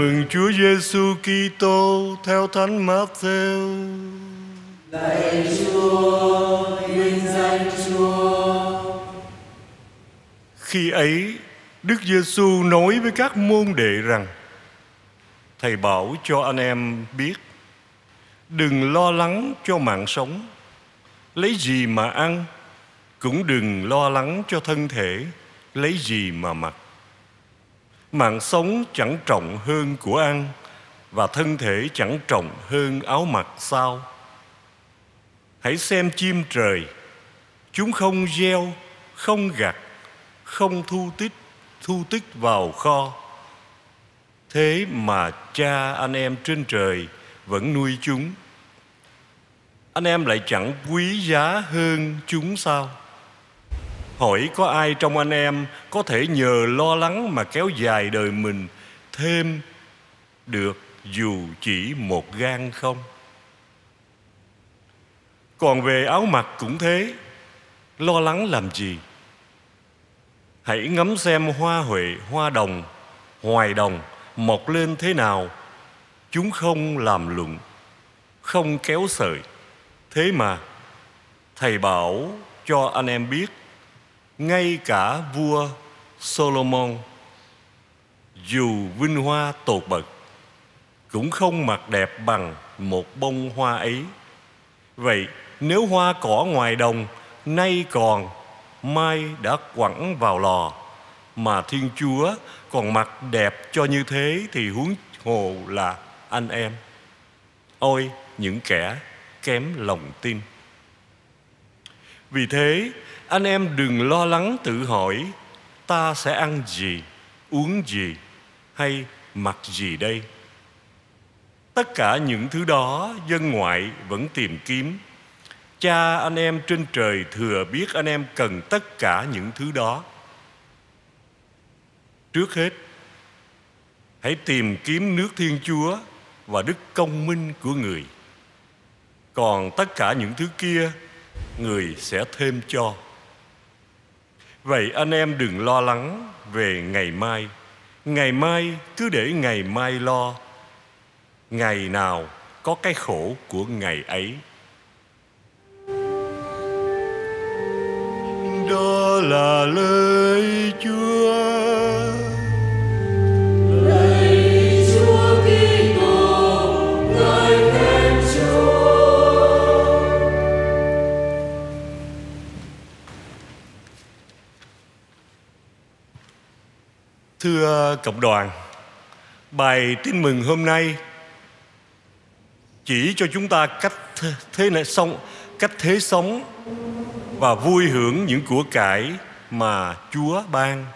mừng Chúa Giêsu Kitô theo Thánh Matthew. Lạy Chúa, vinh danh Chúa. Khi ấy, Đức Giêsu nói với các môn đệ rằng: Thầy bảo cho anh em biết, đừng lo lắng cho mạng sống, lấy gì mà ăn, cũng đừng lo lắng cho thân thể, lấy gì mà mặc. Mạng sống chẳng trọng hơn của ăn và thân thể chẳng trọng hơn áo mặc sao? Hãy xem chim trời, chúng không gieo, không gặt, không thu tích, thu tích vào kho. Thế mà cha anh em trên trời vẫn nuôi chúng. Anh em lại chẳng quý giá hơn chúng sao? Hỏi có ai trong anh em có thể nhờ lo lắng mà kéo dài đời mình thêm được dù chỉ một gan không? Còn về áo mặc cũng thế, lo lắng làm gì? Hãy ngắm xem hoa huệ, hoa đồng, hoài đồng mọc lên thế nào. Chúng không làm lụng, không kéo sợi. Thế mà, Thầy bảo cho anh em biết ngay cả vua Solomon, dù vinh hoa tột bậc, cũng không mặc đẹp bằng một bông hoa ấy. Vậy nếu hoa cỏ ngoài đồng, nay còn, mai đã quẳng vào lò, mà Thiên Chúa còn mặc đẹp cho như thế thì huống hồ là anh em. Ôi, những kẻ kém lòng tin. Vì thế anh em đừng lo lắng, tự hỏi, ta sẽ ăn gì, uống gì, hay mặc gì đây? Tất cả những thứ đó, dân ngoại vẫn tìm kiếm. Cha anh em trên trời thừa biết anh em cần tất cả những thứ đó. Trước hết, hãy tìm kiếm nước thiên chúa và đức công minh của người. Còn tất cả những thứ kia, người sẽ thêm cho. Vậy anh em đừng lo lắng về ngày mai. Ngày mai, cứ để ngày mai lo. Ngày nào có cái khổ của ngày ấy. Đó là lời Chúa. Thưa cộng đoàn, bài tin mừng hôm nay chỉ cho chúng ta cách thế- này sống, cách thế sống và vui hưởng những của cải mà Chúa ban.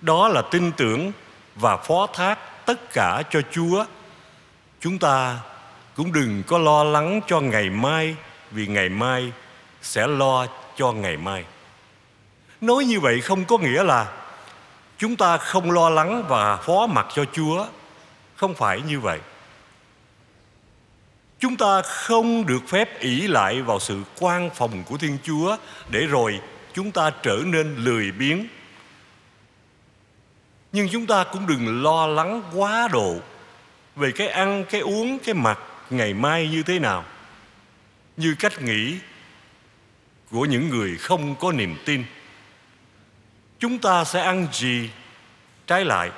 Đó là tin tưởng và phó thác tất cả cho Chúa. Chúng ta cũng đừng có lo lắng cho ngày mai vì ngày mai sẽ lo cho ngày mai. Nói như vậy không có nghĩa là chúng ta không lo lắng và phó mặc cho Chúa. Không phải như vậy. Chúng ta không được phép ỷ lại vào sự quan phòng của Thiên Chúa để rồi chúng ta trở nên lười biếng. Nhưng chúng ta cũng đừng lo lắng quá độ về cái ăn, cái uống, cái mặc ngày mai như thế nào. Như cách nghĩ của những người không có niềm tin chúng ta sẽ ăn gì? Trái lại,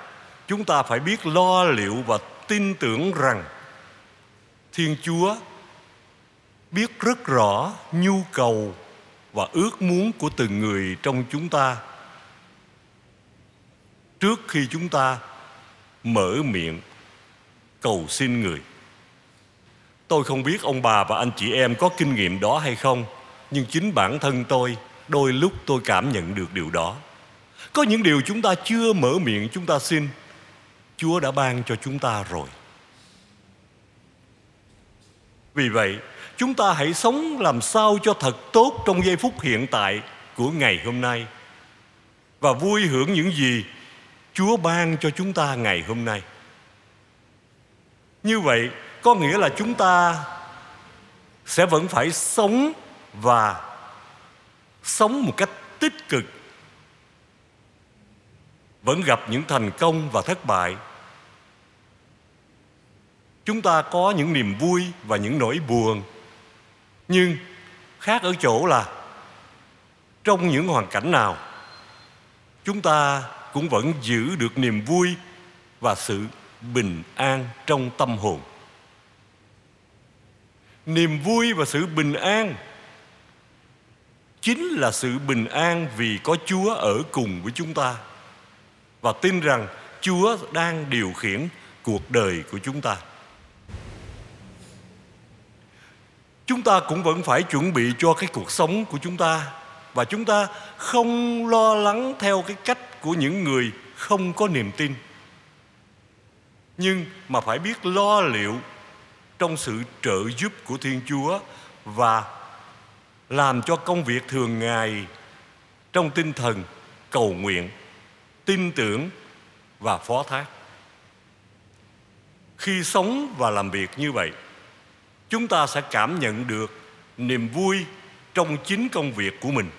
chúng ta phải biết lo liệu và tin tưởng rằng thiên chúa biết rất rõ nhu cầu và ước muốn của từng người trong chúng ta. Trước khi chúng ta mở miệng cầu xin người, tôi không biết ông bà và anh chị em có kinh nghiệm đó hay không, nhưng chính bản thân tôi, đôi lúc tôi cảm nhận được điều đó có những điều chúng ta chưa mở miệng chúng ta xin Chúa đã ban cho chúng ta rồi. Vì vậy, chúng ta hãy sống làm sao cho thật tốt trong giây phút hiện tại của ngày hôm nay và vui hưởng những gì Chúa ban cho chúng ta ngày hôm nay. Như vậy có nghĩa là chúng ta sẽ vẫn phải sống và sống một cách tích cực vẫn gặp những thành công và thất bại. Chúng ta có những niềm vui và những nỗi buồn. Nhưng khác ở chỗ là trong những hoàn cảnh nào, chúng ta cũng vẫn giữ được niềm vui và sự bình an trong tâm hồn. Niềm vui và sự bình an chính là sự bình an vì có chúa ở cùng với chúng ta và tin rằng chúa đang điều khiển cuộc đời của chúng ta. Chúng ta cũng vẫn phải chuẩn bị cho cái cuộc sống của chúng ta và chúng ta không lo lắng theo cái cách của những người không có niềm tin. Nhưng mà phải biết lo liệu trong sự trợ giúp của thiên chúa và làm cho công việc thường ngày trong tinh thần cầu nguyện tin tưởng và phó thác. Khi sống và làm việc như vậy, chúng ta sẽ cảm nhận được niềm vui trong chính công việc của mình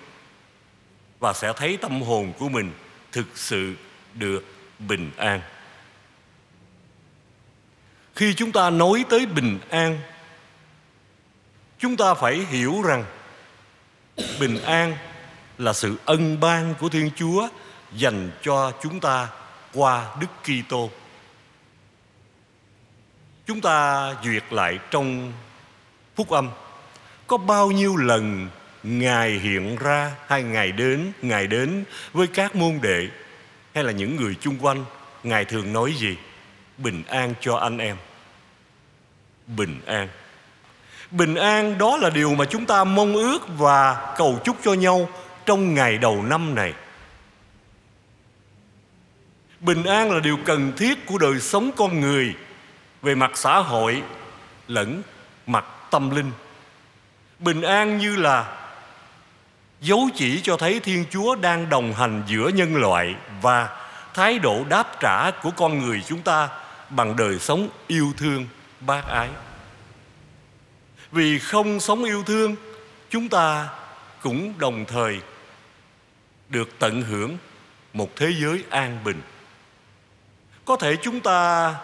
và sẽ thấy tâm hồn của mình thực sự được bình an. Khi chúng ta nói tới bình an, chúng ta phải hiểu rằng bình an là sự ân ban của thiên chúa dành cho chúng ta qua đức kitô. Chúng ta duyệt lại trong phúc âm. Có bao nhiêu lần ngài hiện ra hay ngài đến ngài đến với các môn đệ hay là những người chung quanh, ngài thường nói gì? Bình an cho anh em. Bình an. Bình an đó là điều mà chúng ta mong ước và cầu chúc cho nhau trong ngày đầu năm này bình an là điều cần thiết của đời sống con người. Về mặt xã hội lẫn mặt tâm linh. Bình an như là dấu chỉ cho thấy thiên chúa đang đồng hành giữa nhân loại và thái độ đáp trả của con người chúng ta bằng đời sống yêu thương bác ái. Vì không sống yêu thương, chúng ta cũng đồng thời được tận hưởng một thế giới an bình có thể chúng ta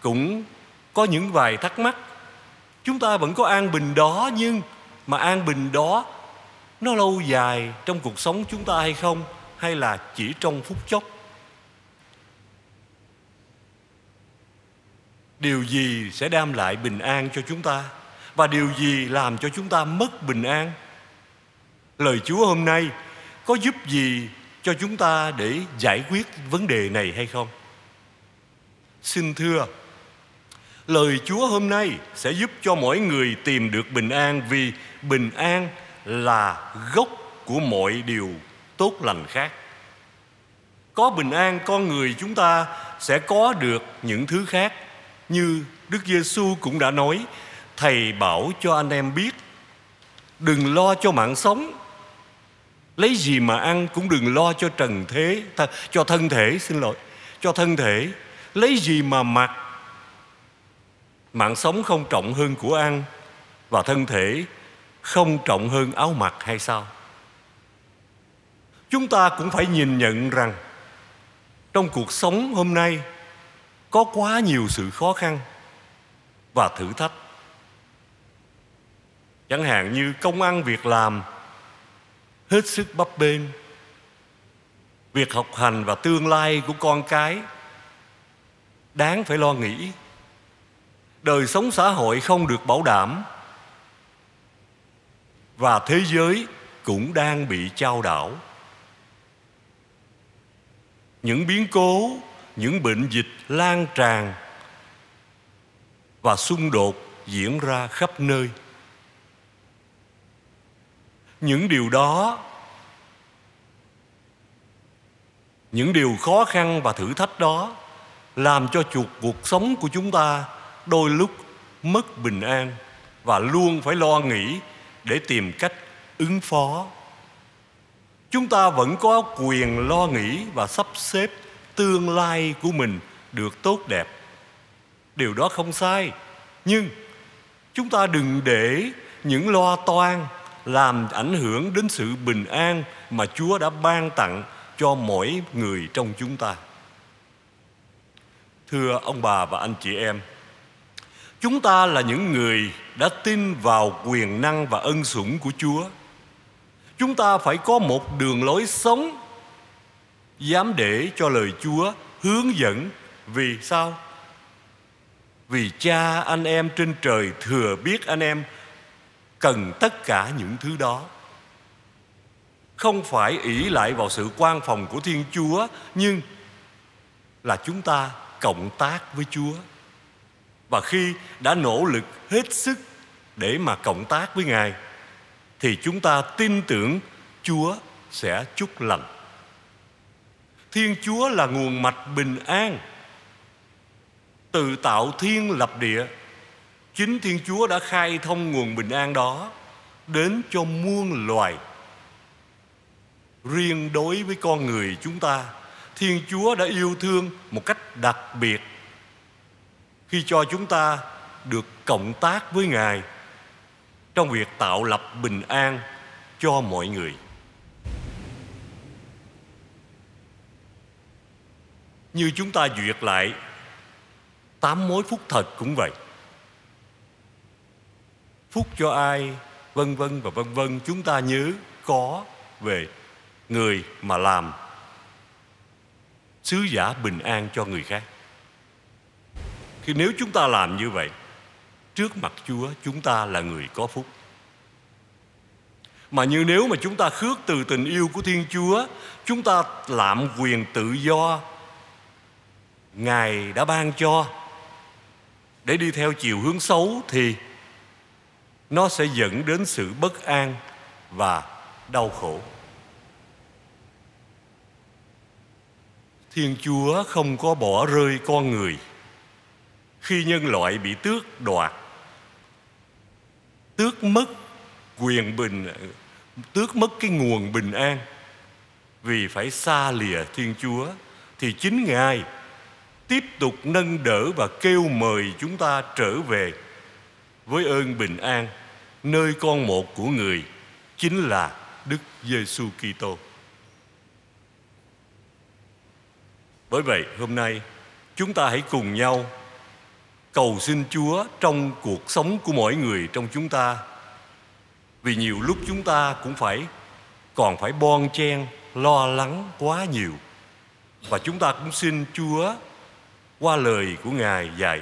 cũng có những vài thắc mắc. Chúng ta vẫn có an bình đó, nhưng mà an bình đó nó lâu dài trong cuộc sống chúng ta hay không? Hay là chỉ trong phút chốc? Điều gì sẽ đem lại bình an cho chúng ta? Và điều gì làm cho chúng ta mất bình an? Lời chúa hôm nay có giúp gì cho chúng ta để giải quyết vấn đề này hay không? Xin thưa. Lời chúa hôm nay sẽ giúp cho mỗi người tìm được bình an vì bình an là gốc của mọi điều tốt lành khác. Có bình an con người chúng ta sẽ có được những thứ khác. Như Đức Giêsu cũng đã nói, thầy bảo cho anh em biết, đừng lo cho mạng sống. Lấy gì mà ăn cũng đừng lo cho trần thế cho thân thể, xin lỗi, cho thân thể lấy gì mà mặc? Mạng sống không trọng hơn của ăn và thân thể không trọng hơn áo mặc hay sao? Chúng ta cũng phải nhìn nhận rằng trong cuộc sống hôm nay có quá nhiều sự khó khăn và thử thách. Chẳng hạn như công ăn việc làm hết sức bấp bênh, việc học hành và tương lai của con cái đáng phải lo nghĩ. Đời sống xã hội không được bảo đảm. Và thế giới cũng đang bị trao đảo. Những biến cố, những bệnh dịch lan tràn và xung đột diễn ra khắp nơi. Những điều đó, những điều khó khăn và thử thách đó làm cho chuột cuộc sống của chúng ta đôi lúc mất bình an và luôn phải lo nghĩ để tìm cách ứng phó. Chúng ta vẫn có quyền lo nghĩ và sắp xếp tương lai của mình được tốt đẹp. Điều đó không sai, nhưng chúng ta đừng để những lo toan làm ảnh hưởng đến sự bình an mà chúa đã ban tặng cho mỗi người trong chúng ta thưa ông bà và anh chị em, chúng ta là những người đã tin vào quyền năng và ân sủng của chúa. Chúng ta phải có một đường lối sống dám để cho lời chúa hướng dẫn. Vì sao? Vì cha anh em trên trời thừa biết anh em cần tất cả những thứ đó. Không phải ỷ lại vào sự quan phòng của thiên chúa, nhưng là chúng ta cộng tác với chúa. Và khi đã nỗ lực hết sức để mà cộng tác với ngài, thì chúng ta tin tưởng chúa sẽ chúc lành. Thiên chúa là nguồn mạch bình an từ tạo thiên lập địa. Chính thiên chúa đã khai thông nguồn bình an đó đến cho muôn loài. Riêng đối với con người chúng ta thiên chúa đã yêu thương một cách đặc biệt khi cho chúng ta được cộng tác với ngài trong việc tạo lập bình an cho mọi người. Như chúng ta duyệt lại, tám mối phúc thật cũng vậy. Phúc cho ai, vân vân và vân vân chúng ta nhớ có về người mà làm sứ giả bình an cho người khác. Thì nếu chúng ta làm như vậy, trước mặt chúa chúng ta là người có phúc. Mà như nếu mà chúng ta khước từ tình yêu của thiên chúa, chúng ta lạm quyền tự do, ngài đã ban cho, để đi theo chiều hướng xấu thì nó sẽ dẫn đến sự bất an và đau khổ. Thiên chúa không có bỏ rơi con người khi nhân loại bị tước đoạt, tước mất quyền bình, tước mất cái nguồn bình an vì phải xa lìa thiên chúa, thì chính ngài tiếp tục nâng đỡ và kêu mời chúng ta trở về với ơn bình an nơi con một của người chính là Đức Giêsu Kitô. Bởi vậy hôm nay chúng ta hãy cùng nhau cầu xin Chúa trong cuộc sống của mỗi người trong chúng ta. Vì nhiều lúc chúng ta cũng phải còn phải bon chen lo lắng quá nhiều. Và chúng ta cũng xin Chúa qua lời của Ngài dạy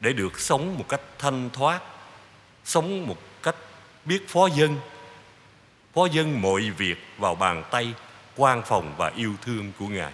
để được sống một cách thanh thoát, sống một cách biết phó dân, phó dân mọi việc vào bàn tay quan phòng và yêu thương của Ngài.